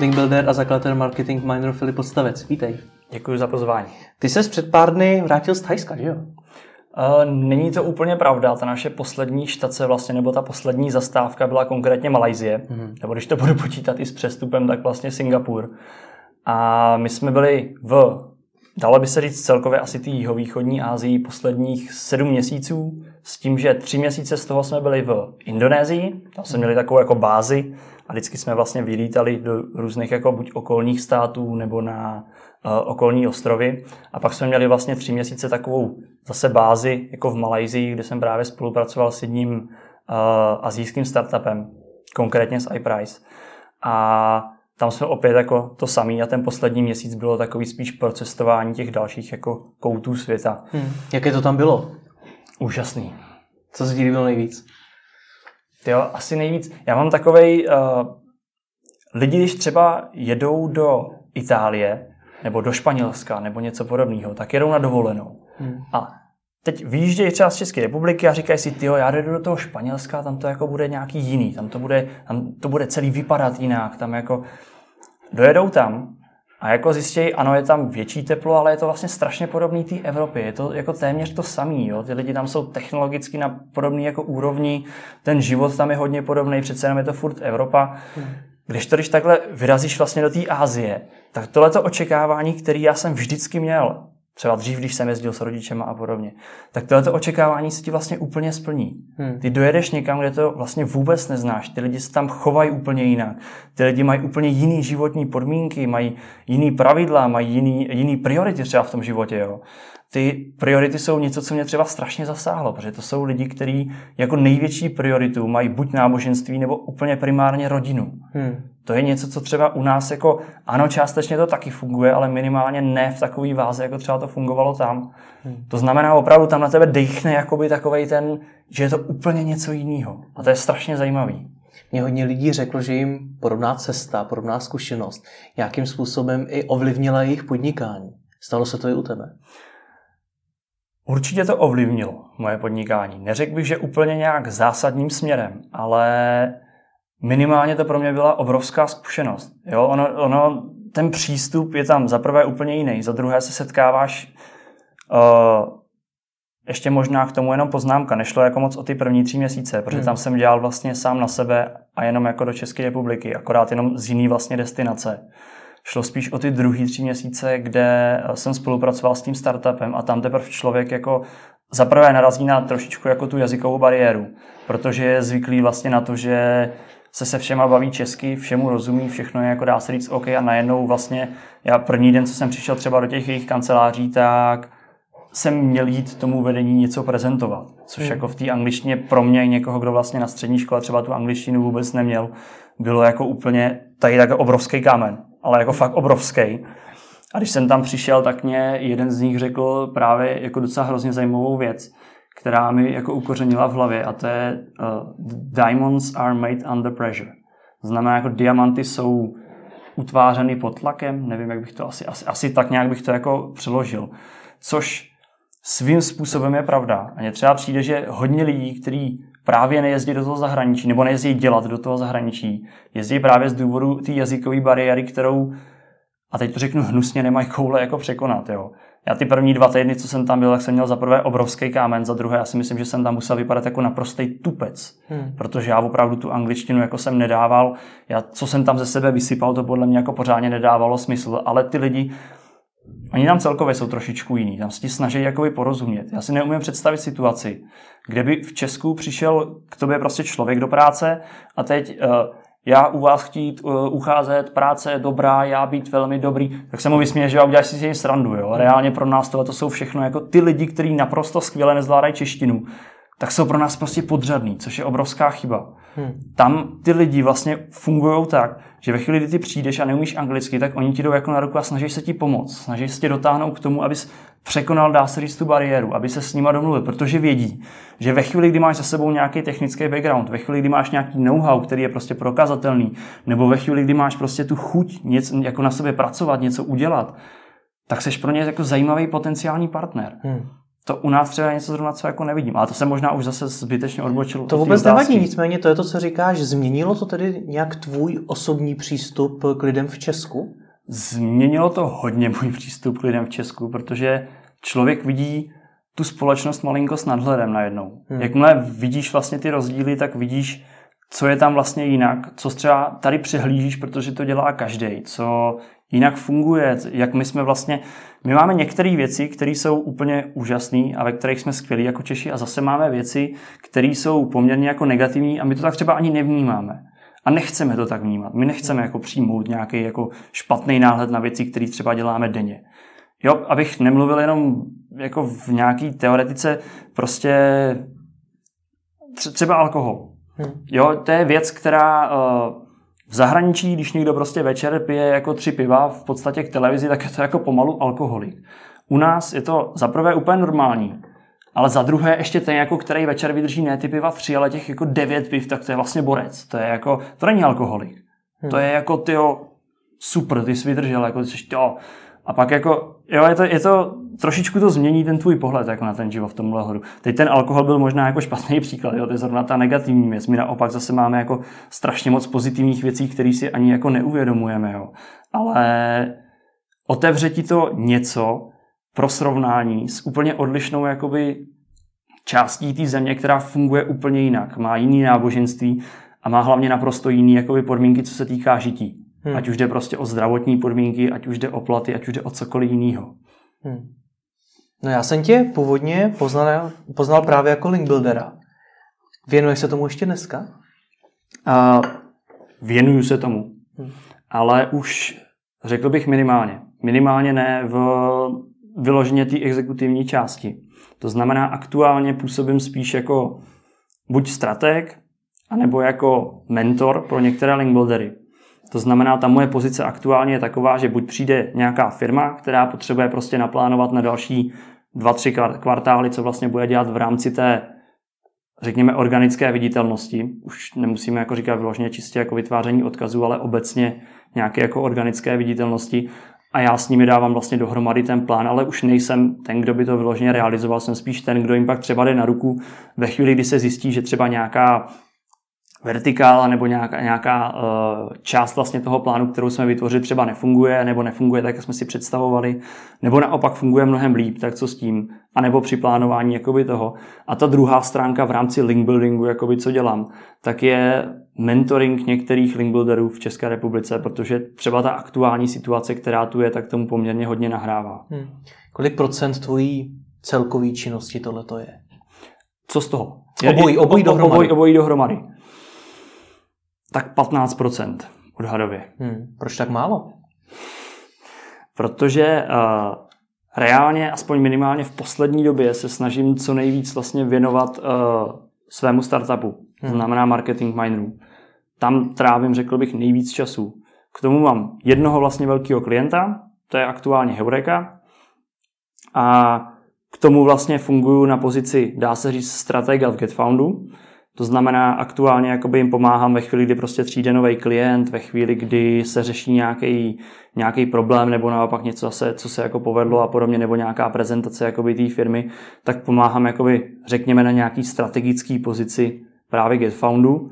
link builder a zakladatel marketing miner Filip Podstavec. Vítej. Děkuji za pozvání. Ty se před pár dny vrátil z Thajska, že jo? Uh, není to úplně pravda. Ta naše poslední štace vlastně, nebo ta poslední zastávka byla konkrétně Malajzie. Mm-hmm. Nebo když to budu počítat i s přestupem, tak vlastně Singapur. A my jsme byli v, dalo by se říct celkově asi té jihovýchodní Asii posledních sedm měsíců, s tím, že tři měsíce z toho jsme byli v Indonésii, tam jsme měli takovou jako bázi a vždycky jsme vlastně vylítali do různých jako buď okolních států nebo na uh, okolní ostrovy. A pak jsme měli vlastně tři měsíce takovou zase bázi jako v Malajzii, kde jsem právě spolupracoval s jedním uh, azijským startupem, konkrétně s iPrice. A tam jsme opět jako to samý a ten poslední měsíc bylo takový spíš procestování těch dalších jako koutů světa. Hmm. Jaké to tam bylo? Úžasný. Co se ti líbilo nejvíc? Jo, asi nejvíc. Já mám takovej, uh, lidi, když třeba jedou do Itálie, nebo do Španělska, nebo něco podobného, tak jedou na dovolenou. Hmm. A teď vyjíždějí třeba z České republiky a říkají si, tyjo, já jdu do toho Španělska, tam to jako bude nějaký jiný, tam to bude, tam to bude celý vypadat jinak, tam jako dojedou tam a jako zjistějí, ano, je tam větší teplo, ale je to vlastně strašně podobný té Evropě. Je to jako téměř to samý. Jo? Ty lidi tam jsou technologicky na podobný jako úrovni, ten život tam je hodně podobný, přece jenom je to furt Evropa. Hmm. Když to, když takhle vyrazíš vlastně do té Ázie, tak tohleto očekávání, které já jsem vždycky měl, třeba dřív, když jsem jezdil s rodičema a podobně, tak tohleto očekávání se ti vlastně úplně splní. Hmm. Ty dojedeš někam, kde to vlastně vůbec neznáš, ty lidi se tam chovají úplně jinak, ty lidi mají úplně jiný životní podmínky, mají jiný pravidla, mají jiný, jiný priority třeba v tom životě. Jo ty priority jsou něco, co mě třeba strašně zasáhlo, protože to jsou lidi, kteří jako největší prioritu mají buď náboženství, nebo úplně primárně rodinu. Hmm. To je něco, co třeba u nás jako, ano, částečně to taky funguje, ale minimálně ne v takové váze, jako třeba to fungovalo tam. Hmm. To znamená opravdu tam na tebe dechne jakoby takovej ten, že je to úplně něco jiného. A to je strašně zajímavý. Mě hodně lidí řeklo, že jim podobná cesta, podobná zkušenost nějakým způsobem i ovlivnila jejich podnikání. Stalo se to i u tebe? Určitě to ovlivnilo moje podnikání. Neřekl bych, že úplně nějak zásadním směrem, ale minimálně to pro mě byla obrovská zkušenost. Jo, ono, ono, ten přístup je tam za prvé úplně jiný, za druhé se setkáváš uh, ještě možná k tomu jenom poznámka. Nešlo jako moc o ty první tři měsíce, protože hmm. tam jsem dělal vlastně sám na sebe a jenom jako do České republiky, akorát jenom z jiný vlastně destinace. Šlo spíš o ty druhý tři měsíce, kde jsem spolupracoval s tím startupem a tam teprve člověk jako zaprvé narazí na trošičku jako tu jazykovou bariéru, protože je zvyklý vlastně na to, že se se všema baví česky, všemu rozumí, všechno je jako dá se říct OK a najednou vlastně já první den, co jsem přišel třeba do těch jejich kanceláří, tak jsem měl jít tomu vedení něco prezentovat, což hmm. jako v té angličtině pro mě někoho, kdo vlastně na střední škole třeba tu angličtinu vůbec neměl, bylo jako úplně tady tak obrovský kámen ale jako fakt obrovský. A když jsem tam přišel, tak mě jeden z nich řekl právě jako docela hrozně zajímavou věc, která mi jako ukořenila v hlavě a to je uh, diamonds are made under pressure. Znamená, jako diamanty jsou utvářeny pod tlakem, nevím, jak bych to asi, asi, asi tak nějak bych to jako přeložil. Což svým způsobem je pravda. A mně třeba přijde, že hodně lidí, kteří právě nejezdí do toho zahraničí, nebo nejezdí dělat do toho zahraničí. Jezdí právě z důvodu té jazykové bariéry, kterou, a teď to řeknu hnusně, nemají koule jako překonat. Jo. Já ty první dva týdny, co jsem tam byl, tak jsem měl za prvé obrovský kámen, za druhé já si myslím, že jsem tam musel vypadat jako naprostý tupec, hmm. protože já opravdu tu angličtinu jako jsem nedával. Já, co jsem tam ze sebe vysypal, to podle mě jako pořádně nedávalo smysl, ale ty lidi, Oni tam celkově jsou trošičku jiný, tam se ti snaží jakoby porozumět. Já si neumím představit situaci, kde by v Česku přišel k tobě prostě člověk do práce a teď uh, já u vás chtít uh, ucházet, práce je dobrá, já být velmi dobrý, tak se mu vysměje, že uděláš si s tím srandu. Jo? Reálně pro nás tohle to jsou všechno jako ty lidi, kteří naprosto skvěle nezvládají češtinu, tak jsou pro nás prostě podřadný, což je obrovská chyba. Hmm. Tam ty lidi vlastně fungují tak, že ve chvíli, kdy ty přijdeš a neumíš anglicky, tak oni ti jdou jako na ruku a snaží se ti pomoct. Snaží se tě dotáhnout k tomu, abys překonal, dá se říct, tu bariéru, aby se s nima domluvil, protože vědí, že ve chvíli, kdy máš za sebou nějaký technický background, ve chvíli, kdy máš nějaký know-how, který je prostě prokazatelný, nebo ve chvíli, kdy máš prostě tu chuť něco, jako na sobě pracovat, něco udělat, tak seš pro ně jako zajímavý potenciální partner. Hmm. To u nás třeba něco zrovna, co jako nevidím. Ale to se možná už zase zbytečně odbočil. To vůbec nevadí, nicméně to je to, co říkáš. Změnilo to tedy nějak tvůj osobní přístup k lidem v Česku? Změnilo to hodně můj přístup k lidem v Česku, protože člověk vidí tu společnost malinko s nadhledem najednou. Hmm. Jakmile vidíš vlastně ty rozdíly, tak vidíš, co je tam vlastně jinak, co třeba tady přehlížíš, protože to dělá každý, co jinak funguje, jak my jsme vlastně, my máme některé věci, které jsou úplně úžasné a ve kterých jsme skvělí jako Češi a zase máme věci, které jsou poměrně jako negativní a my to tak třeba ani nevnímáme. A nechceme to tak vnímat. My nechceme jako přijmout nějaký jako špatný náhled na věci, které třeba děláme denně. Jo, abych nemluvil jenom jako v nějaký teoretice, prostě třeba alkohol. Hmm. Jo, to je věc, která uh, v zahraničí, když někdo prostě večer pije jako tři piva v podstatě k televizi, tak je to jako pomalu alkoholik. U nás je to za prvé úplně normální, ale za druhé ještě ten, jako který večer vydrží ne ty piva tři, ale těch jako devět piv, tak to je vlastně borec. To je jako, to není alkoholik. Hmm. To je jako, ty super, ty jsi vydržel, jako ty jsi, tyjo, a pak jako, jo, je to, je to, trošičku to změní ten tvůj pohled jako na ten život v tomhle hodu. Teď ten alkohol byl možná jako špatný příklad, jo, to je zrovna ta negativní věc. My naopak zase máme jako strašně moc pozitivních věcí, které si ani jako neuvědomujeme, jo. Ale otevře ti to něco pro srovnání s úplně odlišnou jakoby částí té země, která funguje úplně jinak, má jiný náboženství a má hlavně naprosto jiný jakoby podmínky, co se týká žití. Hmm. Ať už jde prostě o zdravotní podmínky, ať už jde o platy, ať už jde o cokoliv jiného. Hmm. No já jsem tě původně poznal, poznal právě jako link buildera. Věnuješ se tomu ještě dneska? Uh, věnuju se tomu. Hmm. Ale už řekl bych minimálně. Minimálně ne v vyloženě té exekutivní části. To znamená, aktuálně působím spíš jako buď strateg, anebo jako mentor pro některé link buildery. To znamená, ta moje pozice aktuálně je taková, že buď přijde nějaká firma, která potřebuje prostě naplánovat na další dva, tři kvartály, co vlastně bude dělat v rámci té, řekněme, organické viditelnosti. Už nemusíme jako říkat vyloženě čistě jako vytváření odkazů, ale obecně nějaké jako organické viditelnosti. A já s nimi dávám vlastně dohromady ten plán, ale už nejsem ten, kdo by to vyloženě realizoval, jsem spíš ten, kdo jim pak třeba jde na ruku ve chvíli, kdy se zjistí, že třeba nějaká vertikála nebo nějaká, nějaká uh, část vlastně toho plánu, kterou jsme vytvořili, třeba nefunguje, nebo nefunguje tak, jak jsme si představovali, nebo naopak funguje mnohem líp, tak co s tím, a nebo při plánování jakoby toho. A ta druhá stránka v rámci link buildingu, jakoby co dělám, tak je mentoring některých link builderů v České republice, protože třeba ta aktuální situace, která tu je, tak tomu poměrně hodně nahrává. Hmm. Kolik procent tvojí celkový činnosti tohle to je? Co z toho? Obojí, obojí dohromady. Obojí, obojí dohromady tak 15% odhadově. Hmm, proč tak málo? Protože uh, reálně, aspoň minimálně v poslední době, se snažím co nejvíc vlastně věnovat uh, svému startupu, hmm. znamená marketing minerů. Tam trávím, řekl bych, nejvíc času. K tomu mám jednoho vlastně velkého klienta, to je aktuálně Heureka, a k tomu vlastně funguji na pozici, dá se říct, stratega v GetFoundu, to znamená, aktuálně jakoby jim pomáhám ve chvíli, kdy prostě přijde nový klient, ve chvíli, kdy se řeší nějaký, nějaký problém nebo naopak něco zase, co se jako povedlo a podobně, nebo nějaká prezentace té firmy, tak pomáhám jakoby, řekněme, na nějaký strategický pozici právě GetFoundu.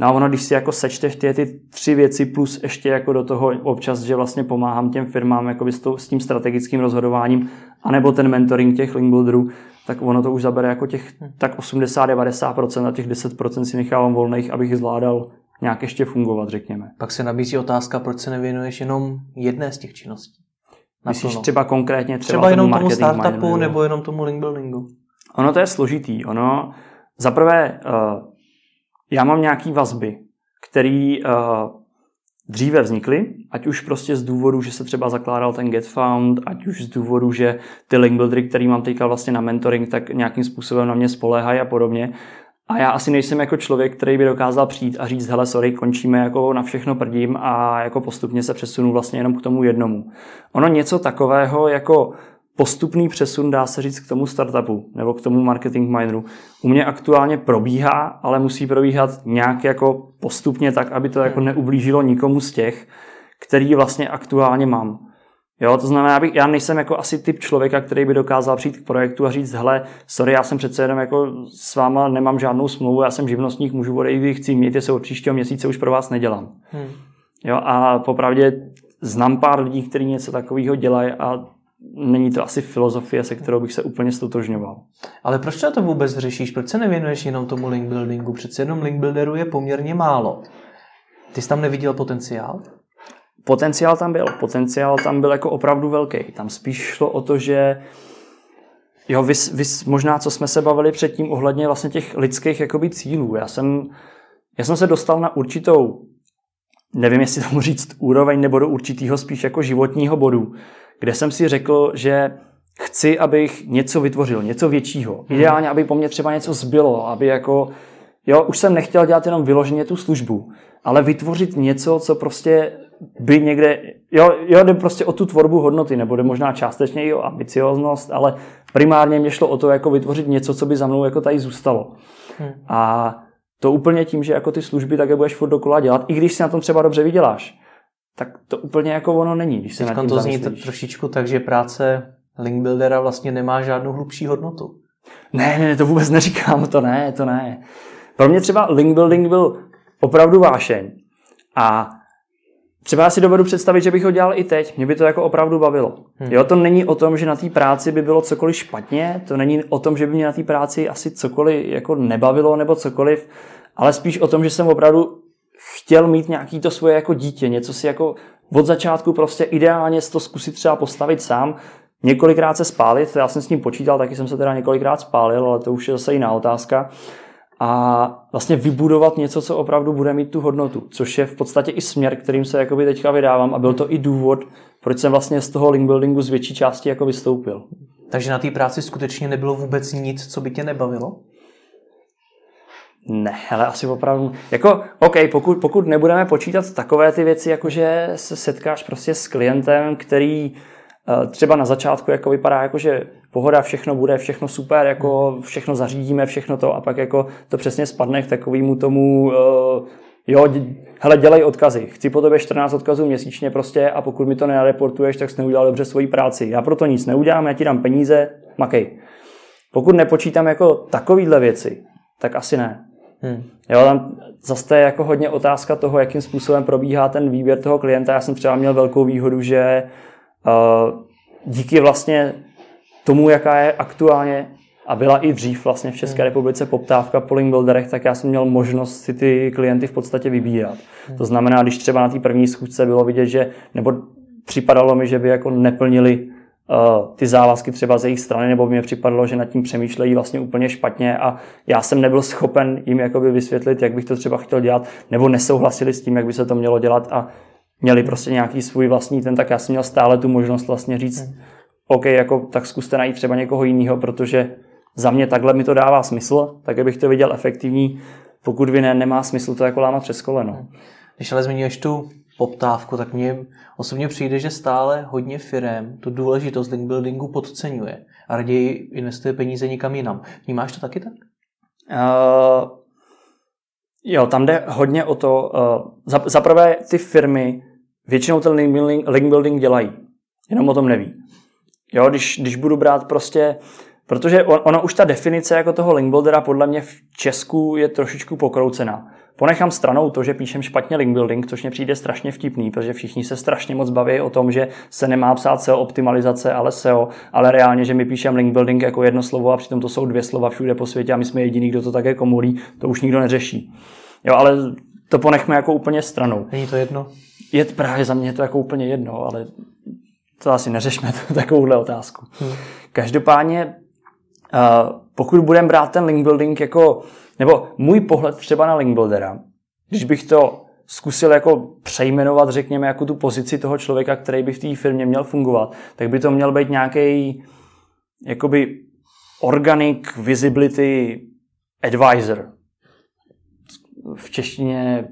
No a ono, když si jako sečteš ty, ty tři věci plus ještě jako do toho občas, že vlastně pomáhám těm firmám s, to, s tím strategickým rozhodováním, anebo ten mentoring těch link builderů, tak ono to už zabere jako těch tak 80-90% a těch 10% si nechávám volných, abych zvládal nějak ještě fungovat, řekněme. Pak se nabízí otázka, proč se nevěnuješ jenom jedné z těch činností. Myslíš třeba konkrétně třeba, třeba jenom tomu, tomu startupu nebo, nebo jenom tomu link buildingu? Ono to je složitý. Ono, zaprvé, uh, já mám nějaký vazby, který uh, dříve vznikly, ať už prostě z důvodu, že se třeba zakládal ten GetFound, ať už z důvodu, že ty link buildery, který mám teďka vlastně na mentoring, tak nějakým způsobem na mě spoléhají a podobně. A já asi nejsem jako člověk, který by dokázal přijít a říct, hele, sorry, končíme jako na všechno prdím a jako postupně se přesunu vlastně jenom k tomu jednomu. Ono něco takového jako postupný přesun, dá se říct, k tomu startupu nebo k tomu marketing mineru. U mě aktuálně probíhá, ale musí probíhat nějak jako postupně tak, aby to jako neublížilo nikomu z těch, který vlastně aktuálně mám. Jo, to znamená, abych, já nejsem jako asi typ člověka, který by dokázal přijít k projektu a říct, hele, sorry, já jsem přece jenom jako s váma nemám žádnou smlouvu, já jsem živnostník, můžu odejít, chci, mějte se od příštího měsíce, už pro vás nedělám. Hmm. Jo, a popravdě znám pár lidí, kteří něco takového dělají a není to asi filozofie, se kterou bych se úplně stotožňoval. Ale proč to vůbec řešíš? Proč se nevěnuješ jenom tomu link buildingu? Přece jenom link builderu je poměrně málo. Ty jsi tam neviděl potenciál? Potenciál tam byl. Potenciál tam byl jako opravdu velký. Tam spíš šlo o to, že jo, vys, vys, možná, co jsme se bavili předtím ohledně vlastně těch lidských jakoby cílů. Já jsem, já jsem se dostal na určitou, nevím, jestli tomu říct úroveň nebo do určitého spíš jako životního bodu, kde jsem si řekl, že chci, abych něco vytvořil, něco většího. Mhm. Ideálně, aby po mně třeba něco zbylo, aby jako, jo, už jsem nechtěl dělat jenom vyloženě tu službu, ale vytvořit něco, co prostě by někde, jo, jo, jde prostě o tu tvorbu hodnoty, nebo jde možná částečně i o ambicioznost, ale primárně mě šlo o to, jako vytvořit něco, co by za mnou jako tady zůstalo. Hmm. A to úplně tím, že jako ty služby také budeš furt dokola dělat, i když si na tom třeba dobře vyděláš, tak to úplně jako ono není, když se na tím to zní to trošičku tak, že práce link buildera vlastně nemá žádnou hlubší hodnotu. Ne, ne, to vůbec neříkám, to ne, to ne. Pro mě třeba link building byl opravdu vášeň. A Třeba si dovedu představit, že bych ho dělal i teď. Mě by to jako opravdu bavilo. Hmm. Jo, to není o tom, že na té práci by bylo cokoliv špatně, to není o tom, že by mě na té práci asi cokoliv jako nebavilo nebo cokoliv, ale spíš o tom, že jsem opravdu chtěl mít nějaký to svoje jako dítě, něco si jako od začátku prostě ideálně to zkusit třeba postavit sám, několikrát se spálit, já jsem s ním počítal, taky jsem se teda několikrát spálil, ale to už je zase jiná otázka a vlastně vybudovat něco, co opravdu bude mít tu hodnotu, což je v podstatě i směr, kterým se jakoby teďka vydávám a byl to i důvod, proč jsem vlastně z toho link buildingu z větší části jako vystoupil. Takže na té práci skutečně nebylo vůbec nic, co by tě nebavilo? Ne, ale asi opravdu, jako, OK, pokud, pokud nebudeme počítat takové ty věci, jako že se setkáš prostě s klientem, který Eh, třeba na začátku jako vypadá jako, že pohoda, všechno bude, všechno super, jako všechno zařídíme, všechno to a pak jako to přesně spadne k takovému tomu, uh, jo, hele, dělej odkazy. Chci po tobě 14 odkazů měsíčně prostě a pokud mi to nereportuješ, tak jsi neudělal dobře svoji práci. Já proto nic neudělám, já ti dám peníze, makej. Pokud nepočítám jako takovýhle věci, tak asi ne. Hmm. Jo, tam zase je jako hodně otázka toho, jakým způsobem probíhá ten výběr toho klienta. Já jsem třeba měl velkou výhodu, že díky vlastně tomu, jaká je aktuálně a byla i dřív vlastně v České hmm. republice poptávka po link builderech, tak já jsem měl možnost si ty klienty v podstatě vybírat. Hmm. To znamená, když třeba na té první schůzce bylo vidět, že nebo připadalo mi, že by jako neplnili uh, ty závazky třeba z jejich strany, nebo by mi připadalo, že nad tím přemýšlejí vlastně úplně špatně a já jsem nebyl schopen jim jakoby vysvětlit, jak bych to třeba chtěl dělat, nebo nesouhlasili s tím, jak by se to mělo dělat a měli prostě nějaký svůj vlastní ten, tak já jsem měl stále tu možnost vlastně říct, hmm. OK, jako, tak zkuste najít třeba někoho jiného, protože za mě takhle mi to dává smysl, tak bych to viděl efektivní. Pokud vy ne, nemá smysl to jako lámat přes koleno. Hmm. Když ale zmiňuješ tu poptávku, tak mně osobně přijde, že stále hodně firm tu důležitost link buildingu podceňuje a raději investuje peníze někam jinam. Vnímáš to taky tak? Uh, jo, tam jde hodně o to, uh, za, za prvé ty firmy většinou ten link building, link building dělají. Jenom o tom neví. Jo, když, když budu brát prostě, protože ono už ta definice jako toho link buildera podle mě v Česku je trošičku pokroucená. Ponechám stranou to, že píšem špatně link building, což mě přijde strašně vtipný, protože všichni se strašně moc baví o tom, že se nemá psát SEO optimalizace, ale SEO, ale reálně, že my píšem link building jako jedno slovo a přitom to jsou dvě slova všude po světě a my jsme jediný, kdo to také komulí, to už nikdo neřeší. Jo, ale to ponechme jako úplně stranou. Není to jedno? Je právě za mě to jako úplně jedno, ale to asi neřešme takovouhle otázku. Hmm. Každopádně, pokud budeme brát ten link building jako, nebo můj pohled třeba na link buildera, když bych to zkusil jako přejmenovat, řekněme, jako tu pozici toho člověka, který by v té firmě měl fungovat, tak by to měl být nějaký jakoby organic visibility advisor. V češtině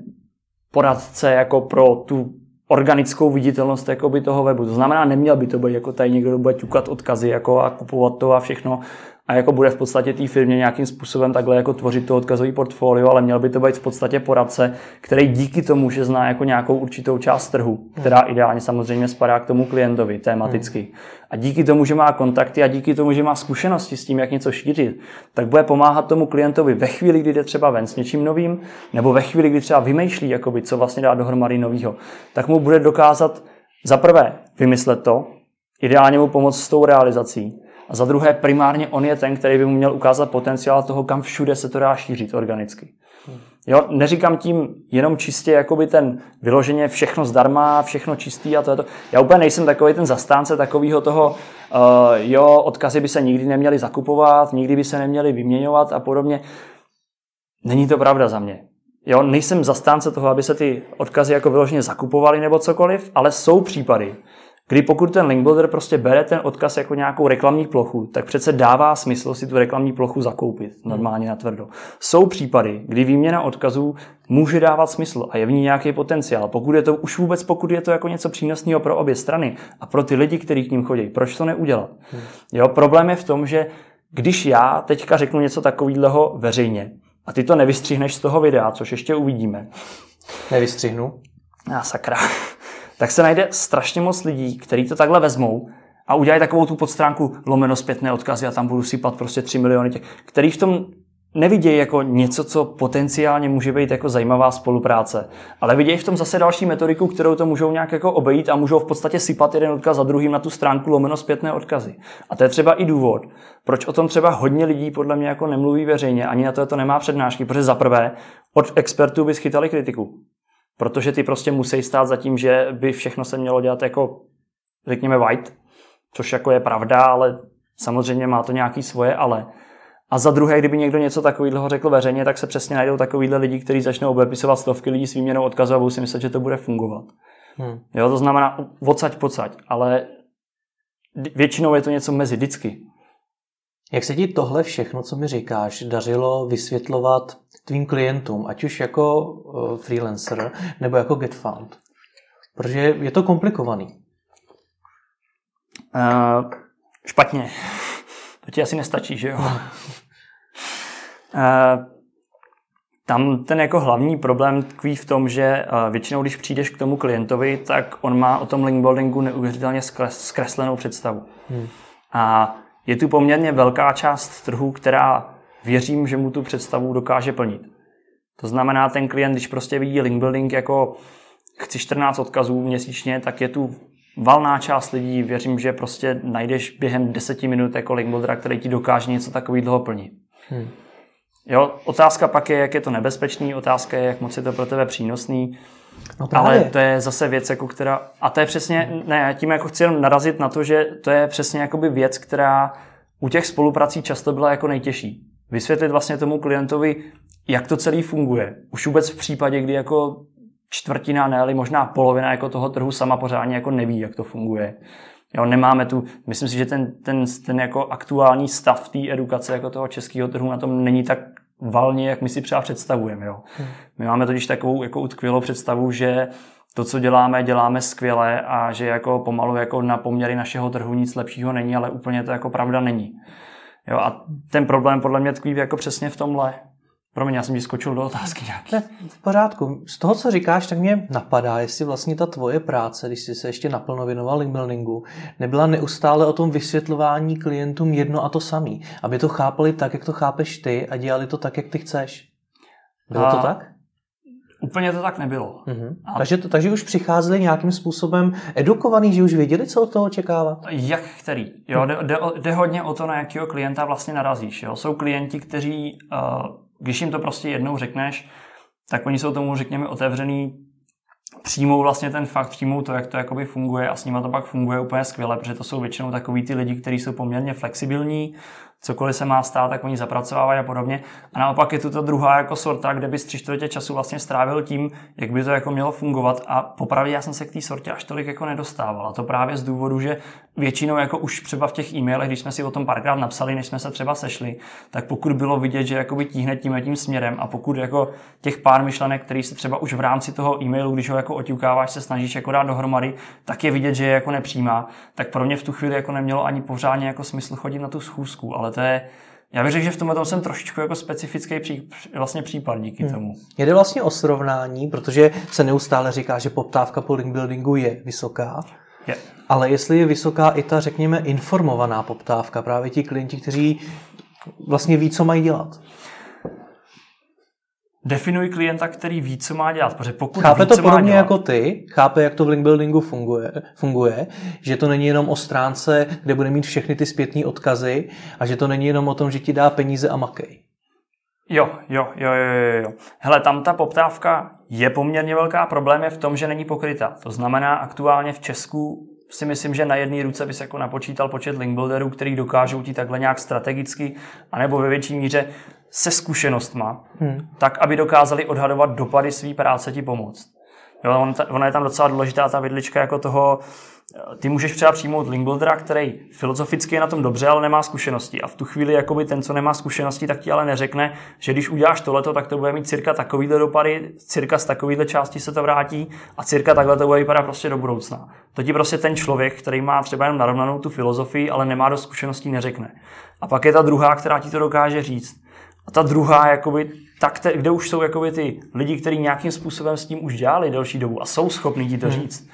poradce jako pro tu organickou viditelnost jakoby toho webu. To znamená, neměl by to být jako tady někdo, kdo bude ťukat odkazy jako a kupovat to a všechno, a jako bude v podstatě té firmě nějakým způsobem takhle jako tvořit to odkazový portfolio, ale měl by to být v podstatě poradce, který díky tomu, že zná jako nějakou určitou část trhu, která ideálně samozřejmě spadá k tomu klientovi tematicky. A díky tomu, že má kontakty a díky tomu, že má zkušenosti s tím, jak něco šířit, tak bude pomáhat tomu klientovi ve chvíli, kdy jde třeba ven s něčím novým, nebo ve chvíli, kdy třeba vymýšlí, jakoby, co vlastně dá dohromady novýho, tak mu bude dokázat za prvé vymyslet to, ideálně mu pomoct s tou realizací a za druhé, primárně on je ten, který by mu měl ukázat potenciál toho, kam všude se to dá šířit organicky. Jo, neříkám tím jenom čistě jakoby ten vyloženě všechno zdarma, všechno čistý a to je to. Já úplně nejsem takový ten zastánce takového toho, uh, jo, odkazy by se nikdy neměly zakupovat, nikdy by se neměly vyměňovat a podobně. Není to pravda za mě. Jo, nejsem zastánce toho, aby se ty odkazy jako vyloženě zakupovaly nebo cokoliv, ale jsou případy, Kdy pokud ten link builder prostě bere ten odkaz jako nějakou reklamní plochu, tak přece dává smysl si tu reklamní plochu zakoupit normálně na tvrdo. Jsou případy, kdy výměna odkazů může dávat smysl a je v ní nějaký potenciál. Pokud je to už vůbec, pokud je to jako něco přínosného pro obě strany a pro ty lidi, kteří k ním chodí, proč to neudělat? Hmm. Jo, problém je v tom, že když já teďka řeknu něco takového veřejně a ty to nevystřihneš z toho videa, což ještě uvidíme. Nevystřihnu. A sakra tak se najde strašně moc lidí, kteří to takhle vezmou a udělají takovou tu podstránku lomeno zpětné odkazy a tam budu sypat prostě 3 miliony těch, který v tom nevidějí jako něco, co potenciálně může být jako zajímavá spolupráce, ale vidějí v tom zase další metodiku, kterou to můžou nějak jako obejít a můžou v podstatě sypat jeden odkaz za druhým na tu stránku lomeno zpětné odkazy. A to je třeba i důvod, proč o tom třeba hodně lidí podle mě jako nemluví veřejně, ani na to to nemá přednášky, protože za prvé od expertů by schytali kritiku. Protože ty prostě musí stát za tím, že by všechno se mělo dělat jako, řekněme, white, což jako je pravda, ale samozřejmě má to nějaký svoje ale. A za druhé, kdyby někdo něco takového řekl veřejně, tak se přesně najdou takovýhle lidi, kteří začnou obepisovat stovky lidí s výměnou odkazu a budou si myslet, že to bude fungovat. Hmm. Jo, to znamená odsaď pocať, ale většinou je to něco mezi vždycky. Jak se ti tohle všechno, co mi říkáš, dařilo vysvětlovat tvým klientům, ať už jako uh, freelancer nebo jako GetFound? Protože je to komplikovaný. Uh, špatně. To ti asi nestačí, že jo? uh, tam ten jako hlavní problém tkví v tom, že většinou, když přijdeš k tomu klientovi, tak on má o tom linkbuildingu neuvěřitelně zkreslenou představu. Hmm. A je tu poměrně velká část trhu, která věřím, že mu tu představu dokáže plnit. To znamená, ten klient, když prostě vidí link building jako chci 14 odkazů měsíčně, tak je tu valná část lidí, věřím, že prostě najdeš během 10 minut jako link buildera, který ti dokáže něco takového plnit. Hmm. Jo, otázka pak je, jak je to nebezpečný, otázka je, jak moc je to pro tebe přínosný. No Ale to je zase věc, jako která... A to je přesně... Ne, tím jako chci jenom narazit na to, že to je přesně jakoby věc, která u těch spoluprací často byla jako nejtěžší. Vysvětlit vlastně tomu klientovi, jak to celý funguje. Už vůbec v případě, kdy jako čtvrtina, ne, ale možná polovina jako toho trhu sama pořádně jako neví, jak to funguje. Jo, nemáme tu, myslím si, že ten, ten, ten jako aktuální stav té edukace jako toho českého trhu na tom není tak valně, jak my si třeba představujeme. Jo. Hmm. My máme totiž takovou jako utkvělou představu, že to, co děláme, děláme skvěle a že jako pomalu jako na poměry našeho trhu nic lepšího není, ale úplně to jako pravda není. Jo, a ten problém podle mě tkví jako přesně v tomhle. Promiň, já jsem ti skočil do otázky nějaký. Ne, v pořádku. Z toho, co říkáš, tak mě napadá, jestli vlastně ta tvoje práce, když jsi se ještě naplno věnoval link buildingu, nebyla neustále o tom vysvětlování klientům jedno a to samý. Aby to chápali tak, jak to chápeš ty a dělali to tak, jak ty chceš. Bylo a... to tak? Úplně to tak nebylo. Mm-hmm. A... Takže, to, takže už přicházeli nějakým způsobem edukovaný, že už věděli, co od toho očekávat? Jak který? Jo, jde, jde, jde hodně o to, na jakého klienta vlastně narazíš. Jo? Jsou klienti, kteří, uh, když jim to prostě jednou řekneš, tak oni jsou tomu, řekněme, otevřený, přijmou vlastně ten fakt, přijmou to, jak to jakoby funguje a s nimi to pak funguje úplně skvěle, protože to jsou většinou takový ty lidi, kteří jsou poměrně flexibilní, cokoliv se má stát, tak oni zapracovávají a podobně. A naopak je tu ta druhá jako sorta, kde by tři čtvrtě času vlastně strávil tím, jak by to jako mělo fungovat. A popravdě já jsem se k té sortě až tolik jako nedostával. A to právě z důvodu, že většinou jako už třeba v těch e-mailech, když jsme si o tom párkrát napsali, než jsme se třeba sešli, tak pokud bylo vidět, že jakoby tíhne tím tím směrem a pokud jako těch pár myšlenek, který se třeba už v rámci toho e-mailu, když ho jako oťukáváš, se snažíš jako dát dohromady, tak je vidět, že je jako nepřijímá, tak pro mě v tu chvíli jako nemělo ani pořádně jako smysl chodit na tu schůzku, ale to je, já bych řekl, že v tomhle tom jsem trošičku jako specifický pří, vlastně případ díky hmm. tomu. Jde vlastně o srovnání, protože se neustále říká, že poptávka po link buildingu je vysoká. Je. Ale jestli je vysoká i ta, řekněme, informovaná poptávka, právě ti klienti, kteří vlastně ví, co mají dělat. Definuj klienta, který ví, co má dělat. Protože pokud chápe ví, to co podobně dělat, jako ty, chápe, jak to v link buildingu funguje, funguje, že to není jenom o stránce, kde bude mít všechny ty zpětné odkazy a že to není jenom o tom, že ti dá peníze a makej. Jo, jo, jo, jo, jo. Hele, tam ta poptávka je poměrně velká. Problém je v tom, že není pokryta. To znamená, aktuálně v Česku si myslím, že na jedné ruce bys jako napočítal počet link builderů, který dokážou ti takhle nějak strategicky, anebo ve větší míře se zkušenostma, hmm. tak, aby dokázali odhadovat dopady své práce ti pomoct. Jo, ona je tam docela důležitá ta vidlička jako toho, ty můžeš třeba přijmout link buildera, který filozoficky je na tom dobře, ale nemá zkušenosti. A v tu chvíli jakoby ten, co nemá zkušenosti, tak ti ale neřekne, že když uděláš tohleto, tak to bude mít cirka takovýhle dopady, cirka z takovýhle části se to vrátí a cirka takhle to bude vypadat prostě do budoucna. To ti prostě ten člověk, který má třeba jenom narovnanou tu filozofii, ale nemá dost zkušeností, neřekne. A pak je ta druhá, která ti to dokáže říct. A ta druhá, jakoby, tak te, kde už jsou jakoby ty lidi, kteří nějakým způsobem s tím už dělali delší dobu a jsou schopní ti to hmm. říct,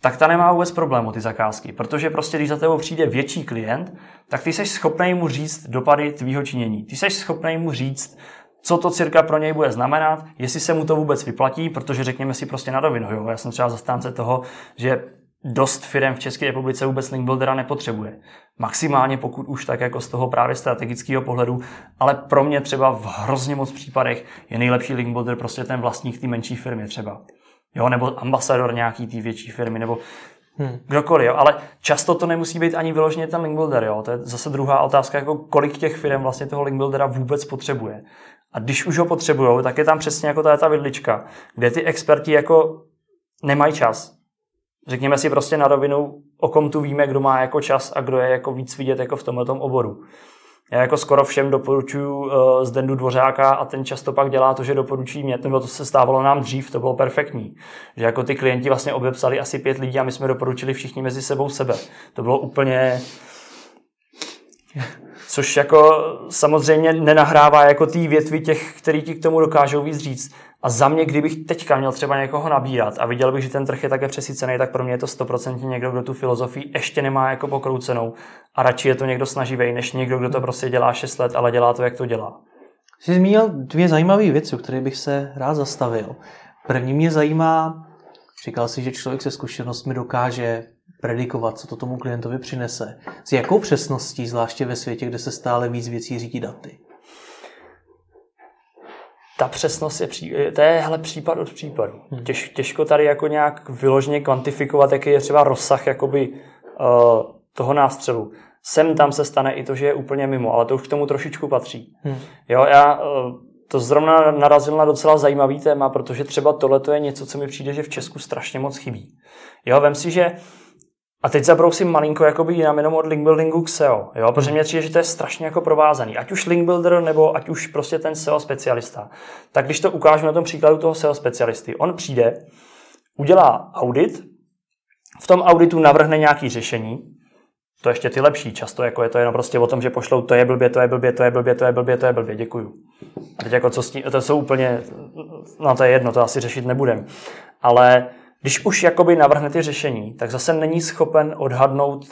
tak ta nemá vůbec problém o ty zakázky. Protože prostě, když za tebou přijde větší klient, tak ty jsi schopný mu říct dopady tvýho činění. Ty jsi schopný mu říct, co to cirka pro něj bude znamenat, jestli se mu to vůbec vyplatí, protože řekněme si prostě na rovinu, jo, já jsem třeba zastánce toho, že dost firm v České republice vůbec link buildera nepotřebuje. Maximálně pokud už tak jako z toho právě strategického pohledu, ale pro mě třeba v hrozně moc případech je nejlepší link builder prostě ten vlastník té menší firmy třeba. Jo, nebo ambasador nějaký té větší firmy, nebo Hmm. Kdokoliv, jo. ale často to nemusí být ani vyloženě ten link builder. Jo. To je zase druhá otázka, jako kolik těch firm vlastně toho link buildera vůbec potřebuje. A když už ho potřebují, tak je tam přesně jako ta, ta vidlička, kde ty experti jako nemají čas. Řekněme si prostě na rovinu, o kom tu víme, kdo má jako čas a kdo je jako víc vidět jako v tomhle oboru. Já jako skoro všem doporučuji uh, z Dendu Dvořáka a ten často pak dělá to, že doporučí mě, nebo to se stávalo nám dřív, to bylo perfektní. Že jako ty klienti vlastně obepsali asi pět lidí a my jsme doporučili všichni mezi sebou sebe. To bylo úplně což jako samozřejmě nenahrává jako ty větvy těch, který ti k tomu dokážou víc říct. A za mě, kdybych teďka měl třeba někoho nabírat a viděl bych, že ten trh je také přesycený, tak pro mě je to stoprocentně někdo, kdo tu filozofii ještě nemá jako pokroucenou a radši je to někdo snaživý, než někdo, kdo to prostě dělá 6 let, ale dělá to, jak to dělá. Jsi zmínil dvě zajímavé věci, o kterých bych se rád zastavil. První mě zajímá, říkal si, že člověk se zkušenostmi dokáže predikovat, co to tomu klientovi přinese. S jakou přesností, zvláště ve světě, kde se stále víc věcí řídí daty? Ta přesnost je, pří, to je hele, případ od případu. Hmm. Těž, těžko tady jako nějak vyloženě kvantifikovat, jaký je třeba rozsah jakoby, uh, toho nástřelu. Sem tam se stane i to, že je úplně mimo, ale to už k tomu trošičku patří. Hmm. Jo, já uh, to zrovna narazil na docela zajímavý téma, protože třeba tohle je něco, co mi přijde, že v Česku strašně moc chybí. Jo, vem si, že a teď zabrousím malinko jakoby jinam jenom od link buildingu k SEO, jo? protože mě přijde, že to je strašně jako provázaný. Ať už link builder nebo ať už prostě ten SEO specialista. Tak když to ukážu na tom příkladu toho SEO specialisty, on přijde, udělá audit, v tom auditu navrhne nějaký řešení, to ještě ty lepší, často jako je to jenom prostě o tom, že pošlou to je blbě, to je blbě, to je blbě, to je blbě, to je blbě, děkuju. A teď jako co s tím, to jsou úplně, no to je jedno, to asi řešit nebudem. Ale když už jakoby navrhne ty řešení, tak zase není schopen odhadnout,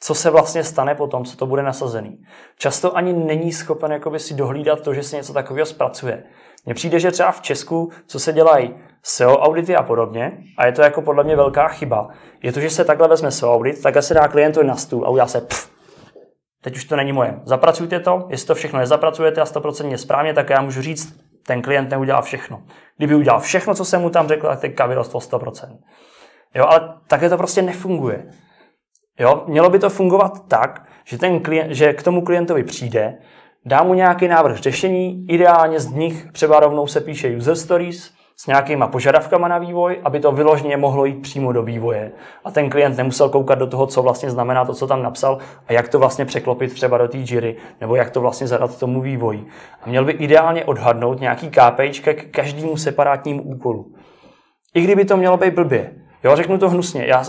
co se vlastně stane potom, co to bude nasazený. Často ani není schopen jakoby si dohlídat to, že se něco takového zpracuje. Mně přijde, že třeba v Česku, co se dělají SEO audity a podobně, a je to jako podle mě velká chyba, je to, že se takhle vezme SEO audit, takhle se dá klientovi na stůl a udělá se pff, teď už to není moje. Zapracujte to, jestli to všechno nezapracujete a 100% správně, tak já můžu říct, ten klient neudělá všechno. Kdyby udělal všechno, co jsem mu tam řekl, tak teďka vyrost o 100%. Jo, ale takhle to prostě nefunguje. Jo, mělo by to fungovat tak, že, ten klient, že k tomu klientovi přijde, dá mu nějaký návrh řešení, ideálně z nich třeba rovnou se píše user stories, s nějakýma požadavkama na vývoj, aby to vyloženě mohlo jít přímo do vývoje. A ten klient nemusel koukat do toho, co vlastně znamená to, co tam napsal a jak to vlastně překlopit třeba do té jiry, nebo jak to vlastně zadat tomu vývoji. A měl by ideálně odhadnout nějaký KPI k každému separátnímu úkolu. I kdyby to mělo být blbě. Jo, řeknu to hnusně. Já,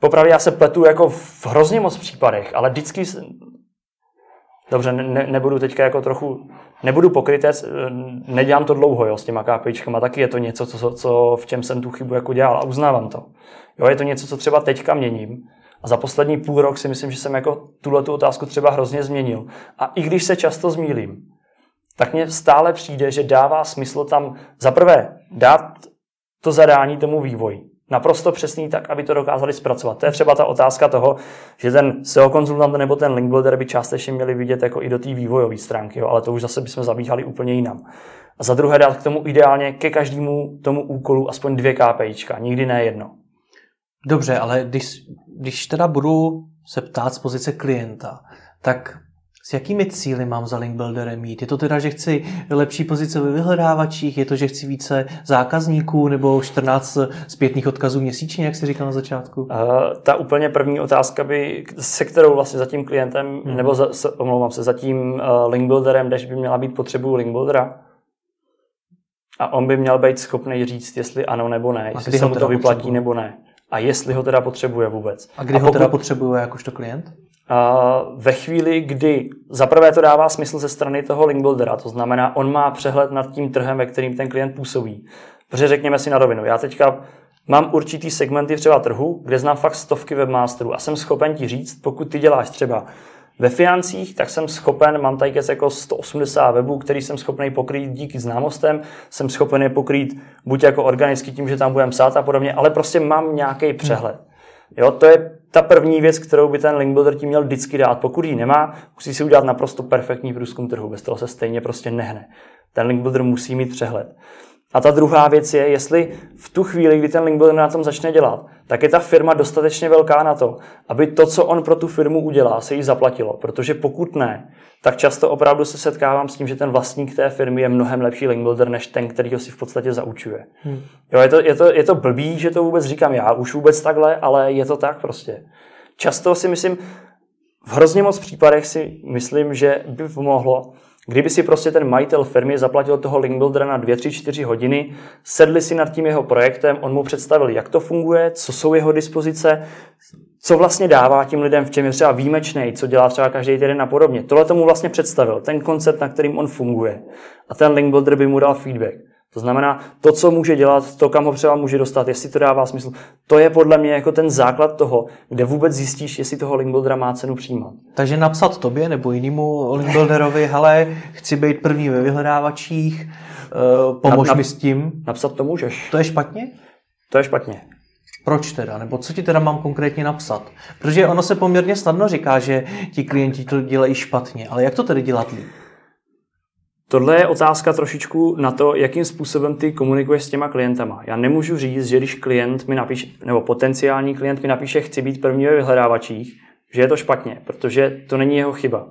popravdě já se pletu jako v hrozně moc případech, ale vždycky Dobře, ne, nebudu teďka jako trochu, nebudu pokrytec, nedělám to dlouho jo, s těma KPIčkama, taky je to něco, co, co, v čem jsem tu chybu jako dělal a uznávám to. Jo, je to něco, co třeba teďka měním a za poslední půl rok si myslím, že jsem jako tuhle tu otázku třeba hrozně změnil. A i když se často zmílím, tak mně stále přijde, že dává smysl tam zaprvé dát to zadání tomu vývoji. Naprosto přesný tak, aby to dokázali zpracovat. To je třeba ta otázka toho, že ten SEO konzultant nebo ten link builder by částečně měli vidět jako i do té vývojové stránky, jo, ale to už zase bychom zabíhali úplně jinam. A za druhé dát k tomu ideálně ke každému tomu úkolu aspoň dvě KPIčka, nikdy ne jedno. Dobře, ale když, když teda budu se ptát z pozice klienta, tak s jakými cíly mám za link builderem mít? Je to teda, že chci lepší pozice ve vyhledávačích, je to, že chci více zákazníků nebo 14 zpětných odkazů měsíčně, jak jsi říkal na začátku? Uh, ta úplně první otázka by, se kterou vlastně za tím klientem, hmm. nebo za, se, omlouvám se, za tím uh, link builderem, když by měla být potřebu link buildera, a on by měl být schopný říct, jestli ano nebo ne, jestli se mu to vyplatí nebo ne. A jestli ho teda potřebuje vůbec. A kdy a ho teda potřebuje jakožto klient? ve chvíli, kdy zaprvé to dává smysl ze strany toho link buildera, to znamená, on má přehled nad tím trhem, ve kterým ten klient působí. Protože řekněme si na rovinu, já teďka mám určitý segmenty třeba trhu, kde znám fakt stovky webmasterů a jsem schopen ti říct, pokud ty děláš třeba ve financích, tak jsem schopen, mám tady jako 180 webů, který jsem schopný pokrýt díky známostem, jsem schopen je pokrýt buď jako organicky tím, že tam budeme psát a podobně, ale prostě mám nějaký přehled. Jo, to je ta první věc, kterou by ten link builder ti měl vždycky dát. Pokud ji nemá, musí si udělat naprosto perfektní průzkum trhu, bez toho se stejně prostě nehne. Ten link builder musí mít přehled. A ta druhá věc je, jestli v tu chvíli, kdy ten link builder na tom začne dělat, tak je ta firma dostatečně velká na to, aby to, co on pro tu firmu udělá, se jí zaplatilo. Protože pokud ne, tak často opravdu se setkávám s tím, že ten vlastník té firmy je mnohem lepší link builder, než ten, který ho si v podstatě zaučuje. Hmm. Jo, je, to, je, to, je to blbý, že to vůbec říkám já, už vůbec takhle, ale je to tak prostě. Často si myslím, v hrozně moc případech si myslím, že by pomohlo, Kdyby si prostě ten majitel firmy zaplatil toho link buildera na 2, 3, 4 hodiny, sedli si nad tím jeho projektem, on mu představil, jak to funguje, co jsou jeho dispozice, co vlastně dává tím lidem, v čem je třeba výjimečný, co dělá třeba každý týden a podobně. Tohle tomu vlastně představil, ten koncept, na kterým on funguje. A ten link builder by mu dal feedback. To znamená, to, co může dělat, to, kam ho třeba může dostat, jestli to dává smysl, to je podle mě jako ten základ toho, kde vůbec zjistíš, jestli toho linkbuildera má cenu přijímat. Takže napsat tobě nebo jinému linkbuilderovi, hele, chci být první ve vyhledávačích, uh, pomož mi s tím. Napsat to můžeš. To je špatně? To je špatně. Proč teda? Nebo co ti teda mám konkrétně napsat? Protože ono se poměrně snadno říká, že ti klienti to dělají špatně, ale jak to tedy dělat líp? Tohle je otázka trošičku na to, jakým způsobem ty komunikuješ s těma klientama. Já nemůžu říct, že když klient mi napíše, nebo potenciální klient mi napíše, chci být první ve vyhledávačích, že je to špatně, protože to není jeho chyba.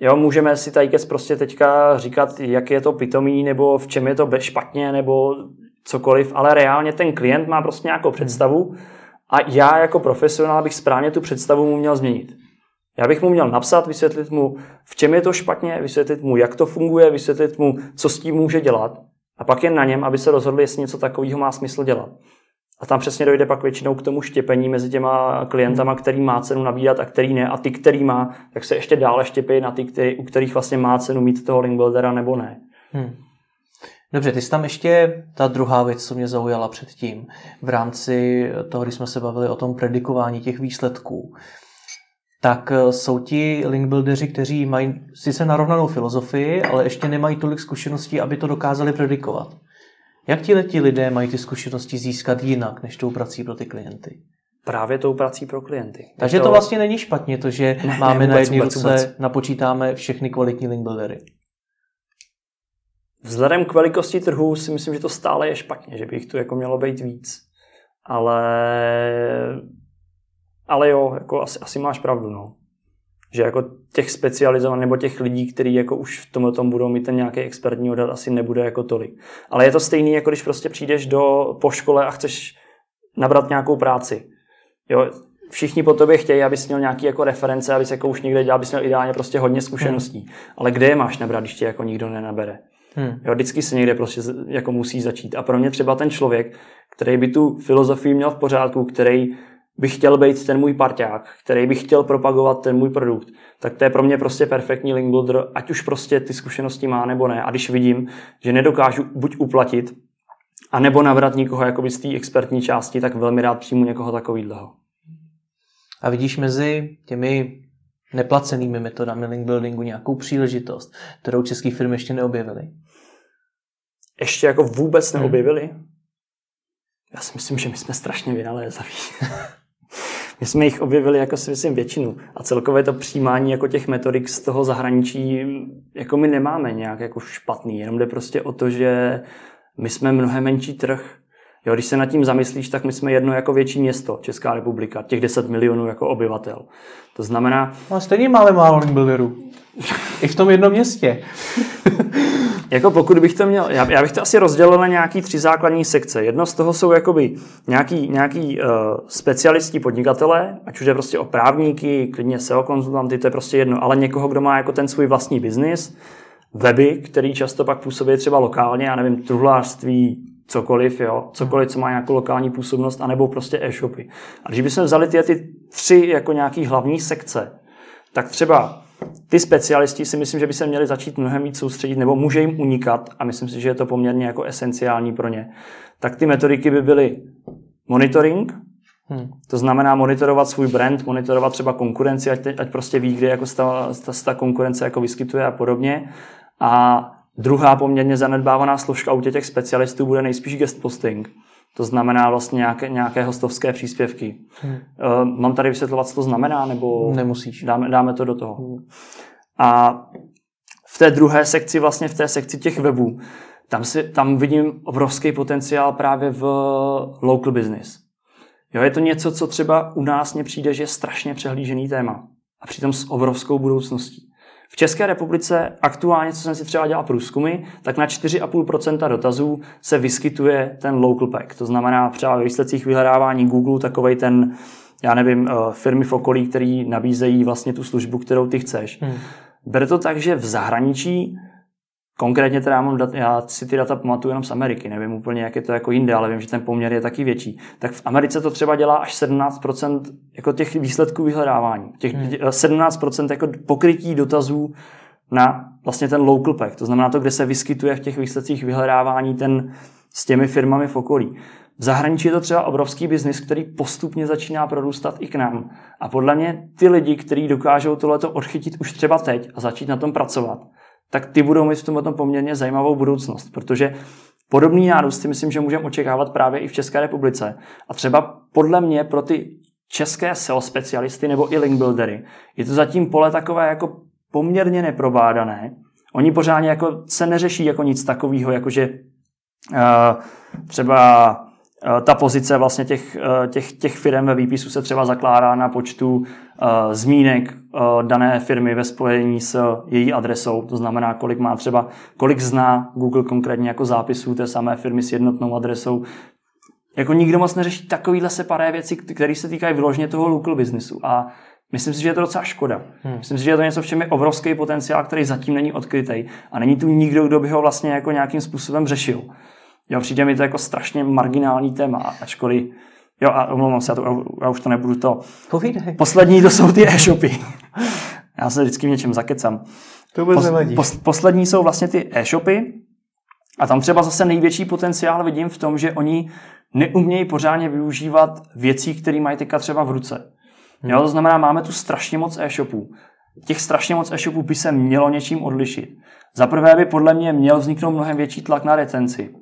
Jo, můžeme si tady prostě teďka říkat, jak je to pitomý, nebo v čem je to špatně, nebo cokoliv, ale reálně ten klient má prostě nějakou představu a já jako profesionál bych správně tu představu mu měl změnit. Já bych mu měl napsat, vysvětlit mu, v čem je to špatně, vysvětlit mu, jak to funguje, vysvětlit mu, co s tím může dělat. A pak je na něm, aby se rozhodl, jestli něco takového má smysl dělat. A tam přesně dojde pak většinou k tomu štěpení mezi těma klientama, který má cenu nabídat a který ne. A ty, který má, tak se ještě dále štěpí na ty, který, u kterých vlastně má cenu mít toho link buildera nebo ne. Hmm. Dobře, ty jsi tam ještě ta druhá věc, co mě zaujala předtím, v rámci toho, když jsme se bavili o tom predikování těch výsledků tak eh, jsou ti link buildeři, kteří mají sice narovnanou filozofii, ale ještě nemají tolik zkušeností, aby to dokázali predikovat. Jak ti ti lidé mají ty zkušenosti získat jinak, než tou prací pro ty klienty? Právě tou prací pro klienty. Takže to... to vlastně není špatně, to, že ne, máme ne, vůbec, na jedné ruce, vůbec. napočítáme všechny kvalitní link buildery. Vzhledem k velikosti trhu si myslím, že to stále je špatně, že by jich tu jako mělo být víc. Ale ale jo, jako asi, asi máš pravdu, no. Že jako těch specializovaných nebo těch lidí, kteří jako už v tomhle tom budou mít ten nějaký expertní odhad, asi nebude jako tolik. Ale je to stejný, jako když prostě přijdeš do, po škole a chceš nabrat nějakou práci. Jo, všichni po tobě chtějí, abys měl nějaký jako reference, abys jako už někde dělal, abys měl ideálně prostě hodně zkušeností. Hmm. Ale kde je máš nabrat, když tě jako nikdo nenabere? Hmm. Jo, vždycky se někde prostě jako musí začít. A pro mě třeba ten člověk, který by tu filozofii měl v pořádku, který bych chtěl být ten můj parťák, který bych chtěl propagovat ten můj produkt, tak to je pro mě prostě perfektní link builder, ať už prostě ty zkušenosti má nebo ne. A když vidím, že nedokážu buď uplatit, a nebo nabrat někoho jakoby z té expertní části, tak velmi rád přijmu někoho takového. A vidíš mezi těmi neplacenými metodami link buildingu nějakou příležitost, kterou české firmy ještě neobjevily? Ještě jako vůbec hmm. neobjevili? Hmm. Já si myslím, že my jsme strašně vynalézaví. my jsme jich objevili jako si myslím většinu. A celkově to přijímání jako těch metodik z toho zahraničí, jako my nemáme nějak jako špatný, jenom jde prostě o to, že my jsme mnohem menší trh. Jo, když se nad tím zamyslíš, tak my jsme jedno jako větší město, Česká republika, těch 10 milionů jako obyvatel. To znamená... No stejně máme málo builderů. I v tom jednom městě. Jako pokud bych to měl, já, bych to asi rozdělil na nějaký tři základní sekce. Jedno z toho jsou jakoby nějaký, nějaký uh, specialisti podnikatelé, ať už je prostě o právníky, klidně SEO konzultanty, to je prostě jedno, ale někoho, kdo má jako ten svůj vlastní biznis, weby, který často pak působí třeba lokálně, já nevím, truhlářství, cokoliv, jo, cokoliv, co má nějakou lokální působnost, anebo prostě e-shopy. A když bychom vzali ty, ty tři jako nějaký hlavní sekce, tak třeba ty specialisti si myslím, že by se měli začít mnohem víc soustředit, nebo může jim unikat, a myslím si, že je to poměrně jako esenciální pro ně. Tak ty metodiky by byly monitoring, Hmm. To znamená monitorovat svůj brand, monitorovat třeba konkurenci, ať, ať prostě ví, kde jako ta, ta, ta konkurence jako vyskytuje a podobně. A druhá poměrně zanedbávaná složka u těch specialistů bude nejspíš guest posting. To znamená vlastně nějaké, nějaké hostovské příspěvky. Hmm. Uh, mám tady vysvětlovat, co to znamená, nebo Nemusíš. Dáme, dáme to do toho. Hmm. A v té druhé sekci, vlastně v té sekci těch webů, tam, si, tam vidím obrovský potenciál právě v local business. Jo, je to něco, co třeba u nás mně přijde, že je strašně přehlížený téma. A přitom s obrovskou budoucností. V České republice aktuálně, co jsem si třeba dělal průzkumy, tak na 4,5% dotazů se vyskytuje ten local pack. To znamená třeba ve výsledcích vyhledávání Google takovej ten, já nevím, eh, firmy v okolí, který nabízejí vlastně tu službu, kterou ty chceš. Hmm. Bere to tak, že v zahraničí Konkrétně teda já, mám dat, já si ty data pamatuju jenom z Ameriky, nevím úplně, jak je to jako jinde, ale vím, že ten poměr je taky větší. Tak v Americe to třeba dělá až 17% jako těch výsledků vyhledávání. Těch hmm. 17% jako pokrytí dotazů na vlastně ten local pack, to znamená to, kde se vyskytuje v těch výsledcích vyhledávání ten s těmi firmami v okolí. V zahraničí je to třeba obrovský biznis, který postupně začíná prorůstat i k nám. A podle mě ty lidi, kteří dokážou tohleto odchytit už třeba teď a začít na tom pracovat, tak ty budou mít v tom poměrně zajímavou budoucnost, protože podobný nárůst si myslím, že můžeme očekávat právě i v České republice. A třeba podle mě pro ty české SEO specialisty nebo i link buildery je to zatím pole takové jako poměrně neprobádané. Oni pořádně jako se neřeší jako nic takového, jako že uh, třeba Eh, ta pozice vlastně těch, eh, těch, těch firm ve výpisu se třeba zakládá na počtu uh, zmínek uh, dané firmy ve spojení s její adresou, to znamená, kolik má třeba, kolik zná Google konkrétně jako zápisů té samé firmy s jednotnou adresou. Jako nikdo moc neřeší takovýhle separé věci, které se týkají vyloženě toho local businessu. A Myslím si, že je to docela škoda. Hmm. Myslím si, že je to něco, v čem je obrovský potenciál, který zatím není odkrytý a není tu nikdo, kdo by ho vlastně jako nějakým způsobem řešil. Jo, přijde mi to jako strašně marginální téma, ačkoliv Jo, a omlouvám se, já, to, já už to nebudu to. Povídej. Poslední to jsou ty e-shopy. já se vždycky v něčem zakecám. To Pos, pos, poslední jsou vlastně ty e-shopy a tam třeba zase největší potenciál vidím v tom, že oni neumějí pořádně využívat věcí, které mají teďka třeba v ruce. Hmm. Jo, to znamená, máme tu strašně moc e-shopů. Těch strašně moc e-shopů by se mělo něčím odlišit. Za prvé by podle mě měl vzniknout mnohem větší tlak na retenci.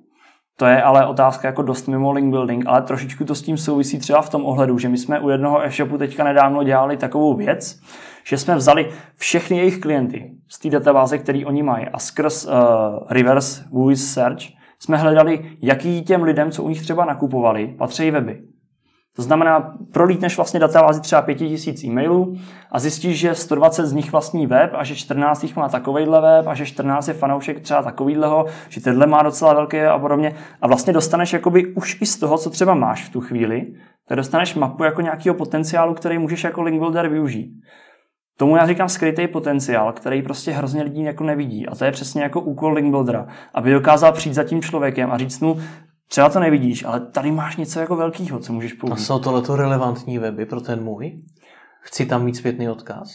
To je ale otázka jako dost mimo link building, ale trošičku to s tím souvisí třeba v tom ohledu, že my jsme u jednoho e-shopu teďka nedávno dělali takovou věc, že jsme vzali všechny jejich klienty z té databáze, který oni mají a skrz uh, reverse voice search jsme hledali, jaký těm lidem, co u nich třeba nakupovali, patří weby. To znamená, prolítneš vlastně databázi třeba 5000 e-mailů a zjistíš, že 120 z nich vlastní web a že 14 jich má takovejhle web a že 14 je fanoušek třeba takovýhleho, že tenhle má docela velké a podobně. A vlastně dostaneš jakoby už i z toho, co třeba máš v tu chvíli, tak dostaneš mapu jako nějakého potenciálu, který můžeš jako link builder využít. Tomu já říkám skrytý potenciál, který prostě hrozně lidí jako nevidí. A to je přesně jako úkol link buildera, aby dokázal přijít za tím člověkem a říct mu, Třeba to nevidíš, ale tady máš něco jako velkého, co můžeš použít. A jsou tohleto relevantní weby pro ten můj? Chci tam mít zpětný odkaz?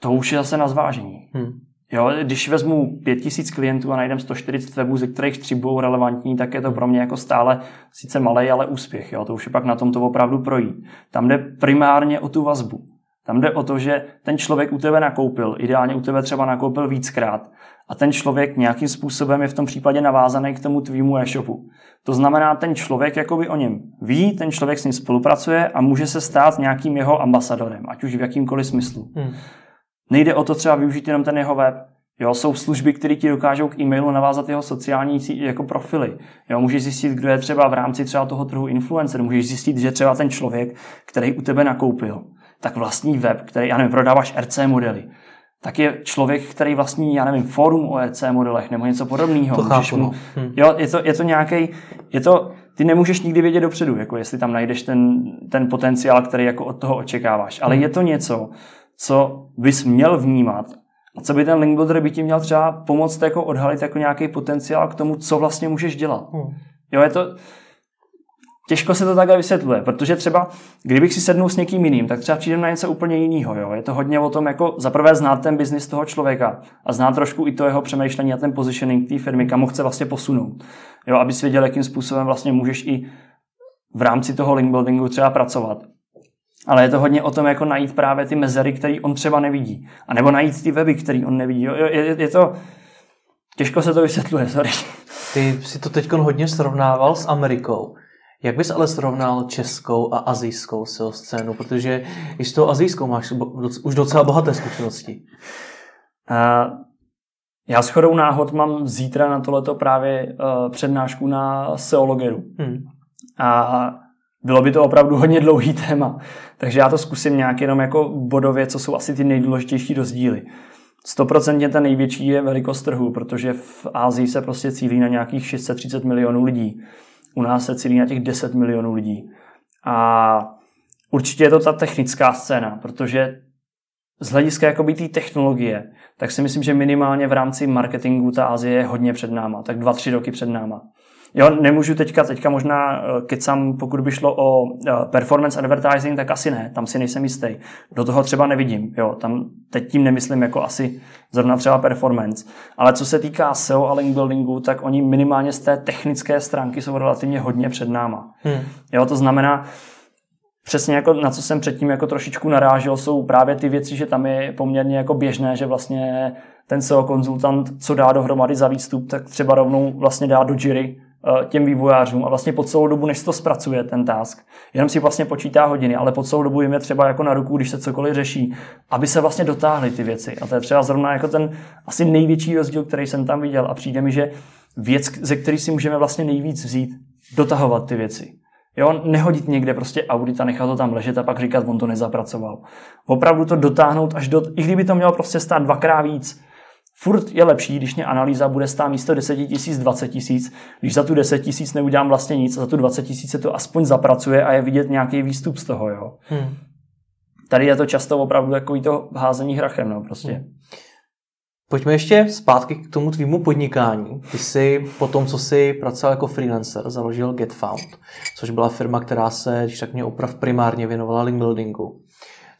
To už je zase na zvážení. Hmm. Jo, když vezmu 5000 klientů a najdem 140 webů, ze kterých tři budou relevantní, tak je to pro mě jako stále sice malý, ale úspěch. Jo? To už je pak na tom to opravdu projít. Tam jde primárně o tu vazbu. Tam jde o to, že ten člověk u tebe nakoupil, ideálně u tebe třeba nakoupil víckrát a ten člověk nějakým způsobem je v tom případě navázaný k tomu tvýmu e-shopu. To znamená, ten člověk jakoby o něm ví, ten člověk s ním spolupracuje a může se stát nějakým jeho ambasadorem, ať už v jakýmkoliv smyslu. Hmm. Nejde o to třeba využít jenom ten jeho web. Jo, jsou služby, které ti dokážou k e-mailu navázat jeho sociální jako profily. Jo, můžeš zjistit, kdo je třeba v rámci třeba toho trhu influencer. Můžeš zjistit, že třeba ten člověk, který u tebe nakoupil, tak vlastní web, který, já nevím, prodáváš RC modely, tak je člověk, který vlastní, já nevím, fórum o RC modelech nebo něco podobného. To chápu, mu, no. hm. Jo, je to, je to nějaký, je to, ty nemůžeš nikdy vědět dopředu, jako jestli tam najdeš ten, ten potenciál, který jako od toho očekáváš. Ale hm. je to něco, co bys měl vnímat a co by ten link builder by ti měl třeba pomoct jako odhalit jako nějaký potenciál k tomu, co vlastně můžeš dělat. Hmm. Jo, je to, těžko se to takhle vysvětluje, protože třeba, kdybych si sednul s někým jiným, tak třeba přijdem na něco úplně jiného. Jo? Je to hodně o tom, jako zaprvé znát ten biznis toho člověka a znát trošku i to jeho přemýšlení a ten positioning té firmy, kam ho chce vlastně posunout. Jo? Aby si věděl, jakým způsobem vlastně můžeš i v rámci toho link buildingu třeba pracovat. Ale je to hodně o tom, jako najít právě ty mezery, které on třeba nevidí. A nebo najít ty weby, které on nevidí. Jo, je, je, to... Těžko se to vysvětluje, sorry. Ty si to teď hodně srovnával s Amerikou. Jak bys ale srovnal českou a azijskou SEO scénu? Protože i s tou azijskou máš už docela bohaté zkušenosti. Uh, já s chodou náhod mám zítra na tohleto právě uh, přednášku na SEOlogeru. Hmm. A bylo by to opravdu hodně dlouhý téma, takže já to zkusím nějak jenom jako bodově, co jsou asi ty nejdůležitější rozdíly. 100% ten největší je velikost trhu, protože v Ázii se prostě cílí na nějakých 630 milionů lidí. U nás se cílí na těch 10 milionů lidí. A určitě je to ta technická scéna, protože z hlediska jakoby té technologie, tak si myslím, že minimálně v rámci marketingu ta Azie je hodně před náma, tak dva, tři roky před náma. Jo, nemůžu teďka, teďka možná eh, kecam, pokud by šlo o eh, performance advertising, tak asi ne, tam si nejsem jistý. Do toho třeba nevidím, jo, tam teď tím nemyslím jako asi zrovna třeba performance. Ale co se týká SEO a link buildingu, tak oni minimálně z té technické stránky jsou relativně hodně před náma. Hmm. Jo, to znamená, přesně jako na co jsem předtím jako trošičku narážel, jsou právě ty věci, že tam je poměrně jako běžné, že vlastně ten SEO konzultant, co dá dohromady za výstup, tak třeba rovnou vlastně dá do Jiry Eh, těm vývojářům a vlastně po celou dobu, než to zpracuje, ten task, jenom si vlastně počítá hodiny, ale po celou dobu jim je třeba jako na ruku, když se cokoliv řeší, aby se vlastně dotáhly ty věci. A to je třeba zrovna jako ten asi největší rozdíl, který jsem tam viděl a přijde mi, že věc, ze který si můžeme vlastně nejvíc vzít, dotahovat ty věci. Jo, nehodit někde prostě audit a nechat to tam ležet a pak říkat, on to nezapracoval. Opravdu to dotáhnout až do, i kdyby to mělo prostě stát dvakrát víc, Furt je lepší, když mě analýza bude stát místo 10 tisíc 20 tisíc, když za tu 10 tisíc neudělám vlastně nic a za tu 20 tisíc se to aspoň zapracuje a je vidět nějaký výstup z toho. Jo. Hmm. Tady je to často opravdu takový to házení hrachem. No, prostě. Hmm. Pojďme ještě zpátky k tomu tvýmu podnikání. Ty jsi po tom, co jsi pracoval jako freelancer, založil GetFound, což byla firma, která se, když tak mě oprav, primárně věnovala link buildingu.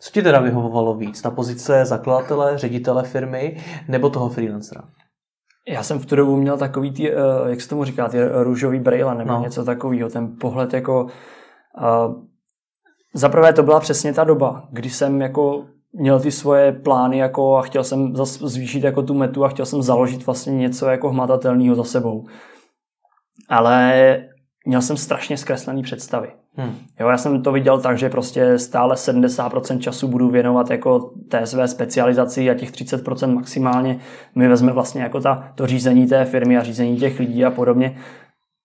Co ti teda vyhovovalo víc? Ta pozice zakladatele, ředitele firmy nebo toho freelancera? Já jsem v tu dobu měl takový, ty, eh, jak se tomu říká, ty růžový brejle nebo no. něco takového. Ten pohled jako... Uh, zaprvé to byla přesně ta doba, kdy jsem jako měl ty svoje plány jako a chtěl jsem zvýšit jako tu metu a chtěl jsem založit vlastně něco jako hmatatelného za sebou. Ale měl jsem strašně zkreslený představy. Hmm. Jo, já jsem to viděl tak, že prostě stále 70% času budu věnovat jako té své specializaci a těch 30% maximálně mi vezme vlastně jako ta, to řízení té firmy a řízení těch lidí a podobně.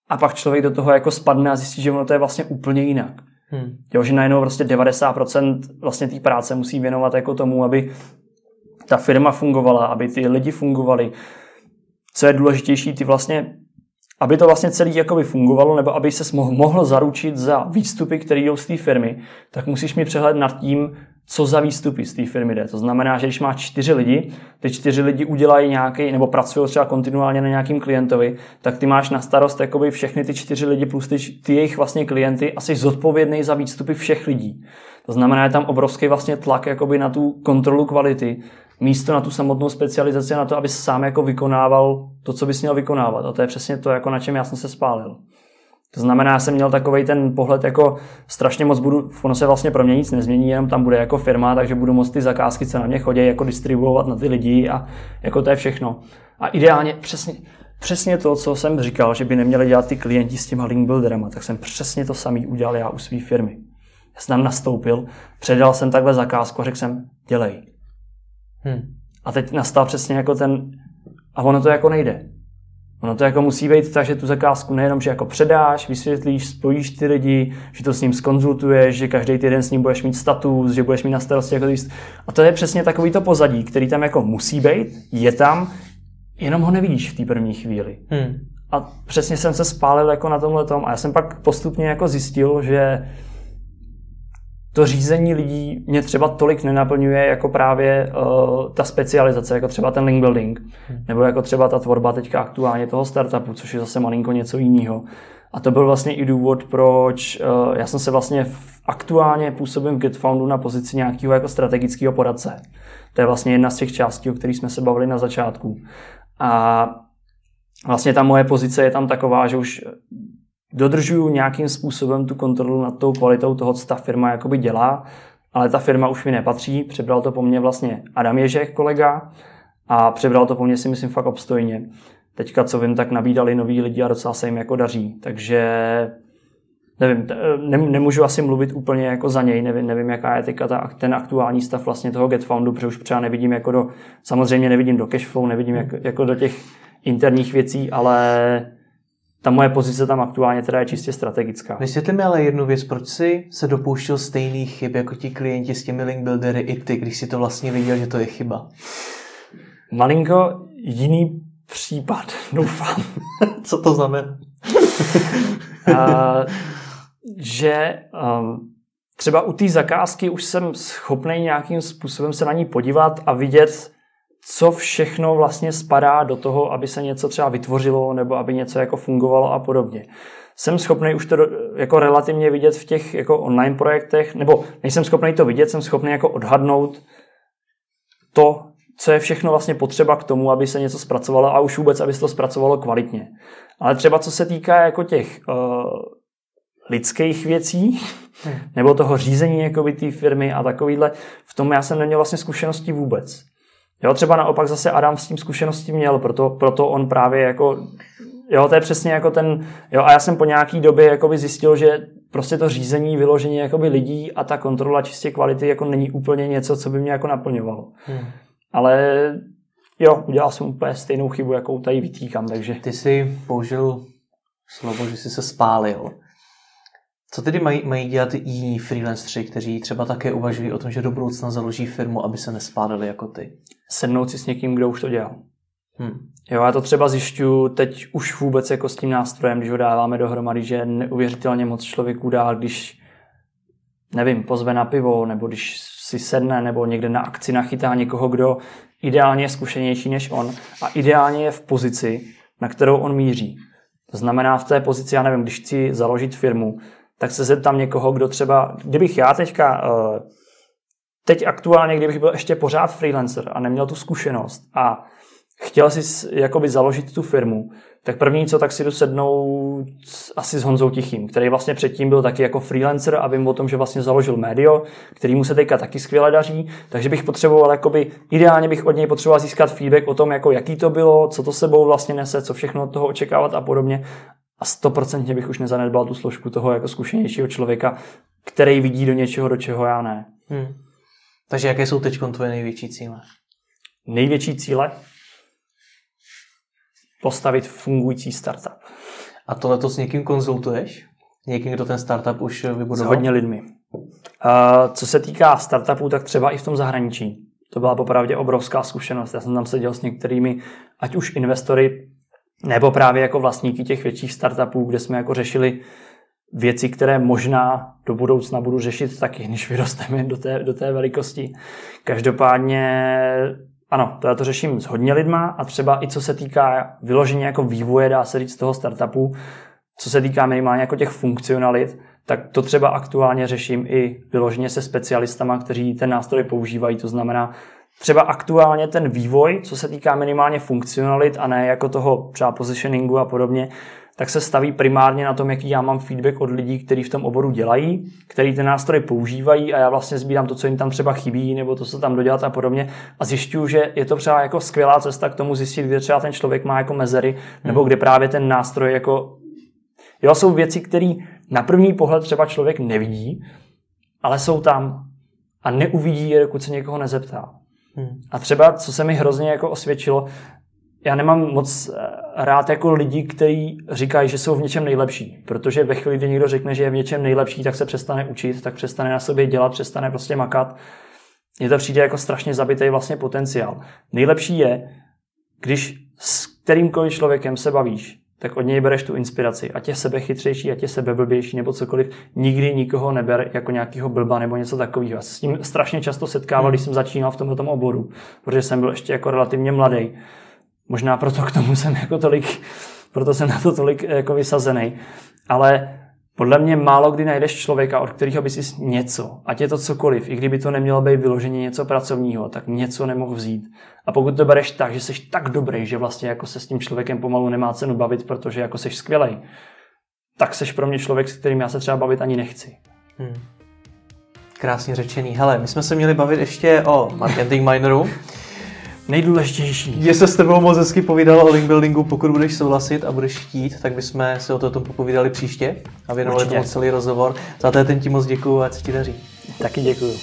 A pak člověk do toho jako spadne a zjistí, že ono to je vlastně úplně jinak. Hmm. Jo, že najednou prostě 90% vlastně té práce musí věnovat jako tomu, aby ta firma fungovala, aby ty lidi fungovali. Co je důležitější, ty vlastně aby to vlastně celý jakoby fungovalo, nebo aby se mohl, zaručit za výstupy, které jdou z té firmy, tak musíš mít přehled nad tím, co za výstupy z té firmy jde. To znamená, že když máš čtyři lidi, ty čtyři lidi udělají nějaký, nebo pracují třeba kontinuálně na nějakým klientovi, tak ty máš na starost jakoby všechny ty čtyři lidi plus ty, ty jejich vlastně klienty a jsi zodpovědný za výstupy všech lidí. To znamená, je tam obrovský vlastně tlak jakoby na tu kontrolu kvality, místo na tu samotnou specializaci, na to, aby sám jako vykonával to, co bys měl vykonávat. A to je přesně to, jako na čem já jsem se spálil. To znamená, já jsem měl takový ten pohled, jako strašně moc budu, ono se vlastně pro mě nic nezmění, jenom tam bude jako firma, takže budu moct ty zakázky, co na mě chodí, jako distribuovat na ty lidi a jako to je všechno. A ideálně přesně, přesně to, co jsem říkal, že by neměli dělat ty klienti s těma link builderama, tak jsem přesně to samý udělal já u své firmy. Já jsem tam nastoupil, předal jsem takhle zakázku a řekl jsem, dělej. Hmm. A teď nastal přesně jako ten, a ono to jako nejde. Ono to jako musí být tak, že tu zakázku nejenom, že jako předáš, vysvětlíš, spojíš ty lidi, že to s ním skonzultuješ, že každý týden s ním budeš mít status, že budeš mít na starosti jako týst. A to je přesně takový to pozadí, který tam jako musí být, je tam, jenom ho nevidíš v té první chvíli. Hmm. A přesně jsem se spálil jako na tomhle tom a já jsem pak postupně jako zjistil, že to řízení lidí mě třeba tolik nenaplňuje jako právě uh, ta specializace, jako třeba ten link building, hmm. nebo jako třeba ta tvorba teďka aktuálně toho startupu, což je zase malinko něco jiného. A to byl vlastně i důvod, proč uh, já jsem se vlastně v, aktuálně působím v GetFoundu na pozici nějakého jako strategického poradce. To je vlastně jedna z těch částí, o kterých jsme se bavili na začátku. A vlastně ta moje pozice je tam taková, že už dodržuju nějakým způsobem tu kontrolu nad tou kvalitou toho, co ta firma jakoby dělá, ale ta firma už mi nepatří, přebral to po mně vlastně Adam Ježek, kolega, a přebral to po mně si myslím fakt obstojně. Teďka, co vím, tak nabídali noví lidi a docela se jim jako daří, takže nevím, ne, nemůžu asi mluvit úplně jako za něj, nevím, nevím jaká je teďka ta, ten aktuální stav vlastně toho GetFoundu, protože už třeba nevidím jako do, samozřejmě nevidím do cashflow, nevidím jak, jako do těch interních věcí, ale ta moje pozice tam aktuálně teda je čistě strategická. Vysvětli mi ale jednu věc, proč jsi se dopouštěl stejných chyb jako ti klienti s těmi link buildery i ty, když si to vlastně viděl, že to je chyba? Malinko jiný případ, doufám. Co to znamená? uh, že um, třeba u té zakázky už jsem schopný nějakým způsobem se na ní podívat a vidět, co všechno vlastně spadá do toho, aby se něco třeba vytvořilo nebo aby něco jako fungovalo a podobně. Jsem schopný už to jako relativně vidět v těch jako online projektech, nebo nejsem schopný to vidět, jsem schopný jako odhadnout to, co je všechno vlastně potřeba k tomu, aby se něco zpracovalo a už vůbec, aby se to zpracovalo kvalitně. Ale třeba co se týká jako těch uh, lidských věcí, hmm. nebo toho řízení jako té firmy a takovýhle, v tom já jsem neměl vlastně zkušenosti vůbec. Jo, třeba naopak zase Adam s tím zkušenosti měl, proto, proto on právě jako, jo, to je přesně jako ten, jo, a já jsem po nějaký době jakoby zjistil, že prostě to řízení, vyložení jakoby lidí a ta kontrola čistě kvality jako není úplně něco, co by mě jako naplňovalo. Hmm. Ale jo, udělal jsem úplně stejnou chybu, jakou tady vytýkám, takže... Ty jsi použil slovo, že jsi se spálil. Co tedy mají, mají dělat jiní freelanceri, kteří třeba také uvažují o tom, že do budoucna založí firmu, aby se nespálili jako ty? Sednout si s někým, kdo už to dělal. Hmm. Jo, já to třeba zjišťu teď už vůbec jako s tím nástrojem, když ho dáváme dohromady, že neuvěřitelně moc člověků dá, když nevím, pozve na pivo, nebo když si sedne, nebo někde na akci nachytá někoho, kdo ideálně je zkušenější než on a ideálně je v pozici, na kterou on míří. To znamená v té pozici, já nevím, když chci založit firmu, tak se zeptám někoho, kdo třeba, kdybych já teďka, eh, teď aktuálně, kdybych byl ještě pořád freelancer a neměl tu zkušenost a chtěl si jakoby založit tu firmu, tak první co, tak si jdu sednout asi s Honzou Tichým, který vlastně předtím byl taky jako freelancer a vím o tom, že vlastně založil médio, který mu se teďka taky skvěle daří, takže bych potřeboval jakoby, ideálně bych od něj potřeboval získat feedback o tom, jako jaký to bylo, co to sebou vlastně nese, co všechno od toho očekávat a podobně a stoprocentně bych už nezanedbal tu složku toho jako zkušenějšího člověka, který vidí do něčeho, do čeho já ne. Hmm. Takže jaké jsou teď tvoje největší cíle? Největší cíle? Postavit fungující startup. A to s někým konzultuješ? Někým, kdo ten startup už vybudoval? S hodně lidmi. Uh, co se týká startupů, tak třeba i v tom zahraničí. To byla popravdě obrovská zkušenost. Já jsem tam seděl s některými, ať už investory nebo právě jako vlastníky těch větších startupů, kde jsme jako řešili věci, které možná do budoucna budu řešit taky, než vyrosteme do té, do té velikosti. Každopádně ano, to já to řeším s hodně lidma a třeba i co se týká vyložení jako vývoje, dá se říct, toho startupu, co se týká minimálně jako těch funkcionalit, tak to třeba aktuálně řeším i vyloženě se specialistama, kteří ten nástroj používají. To znamená, třeba aktuálně ten vývoj, co se týká minimálně funkcionalit a ne jako toho třeba positioningu a podobně, tak se staví primárně na tom, jaký já mám feedback od lidí, kteří v tom oboru dělají, kteří ten nástroj používají a já vlastně sbírám to, co jim tam třeba chybí, nebo to, co tam dodělat a podobně. A zjišťuju, že je to třeba jako skvělá cesta k tomu zjistit, kde třeba ten člověk má jako mezery, nebo hmm. kde právě ten nástroj jako. Jo, jsou věci, které na první pohled třeba člověk nevidí, ale jsou tam a neuvidí je, dokud se někoho nezeptá. Hmm. A třeba, co se mi hrozně jako osvědčilo, já nemám moc eh, rád jako lidi, kteří říkají, že jsou v něčem nejlepší, protože ve chvíli, kdy někdo řekne, že je v něčem nejlepší, tak se přestane učit, tak přestane na sobě dělat, přestane prostě makat. Mně to přijde jako strašně zabitý vlastně potenciál. Nejlepší je, když s kterýmkoliv člověkem se bavíš, tak od něj bereš tu inspiraci. Ať je sebechytřejší, ať je sebeblbější nebo cokoliv. Nikdy nikoho neber jako nějakého blba nebo něco takového. Já se s tím strašně často setkával, když jsem začínal v tomto oboru, protože jsem byl ještě jako relativně mladý. Možná proto k tomu jsem jako tolik, proto jsem na to tolik jako vysazený. Ale podle mě málo kdy najdeš člověka, od kterého by si něco, ať je to cokoliv, i kdyby to nemělo být vyloženě něco pracovního, tak něco nemohl vzít. A pokud to bereš tak, že jsi tak dobrý, že vlastně jako se s tím člověkem pomalu nemá cenu bavit, protože jako jsi skvělej, tak jsi pro mě člověk, s kterým já se třeba bavit ani nechci. Hmm. Krásně řečený. Hele, my jsme se měli bavit ještě o marketing minoru nejdůležitější. Je se s tebou moc hezky povídalo o link buildingu, pokud budeš souhlasit a budeš chtít, tak bychom si o tom popovídali příště a věnovali tomu celý rozhovor. Za to ten ti moc děkuju a co ti daří. Taky děkuju.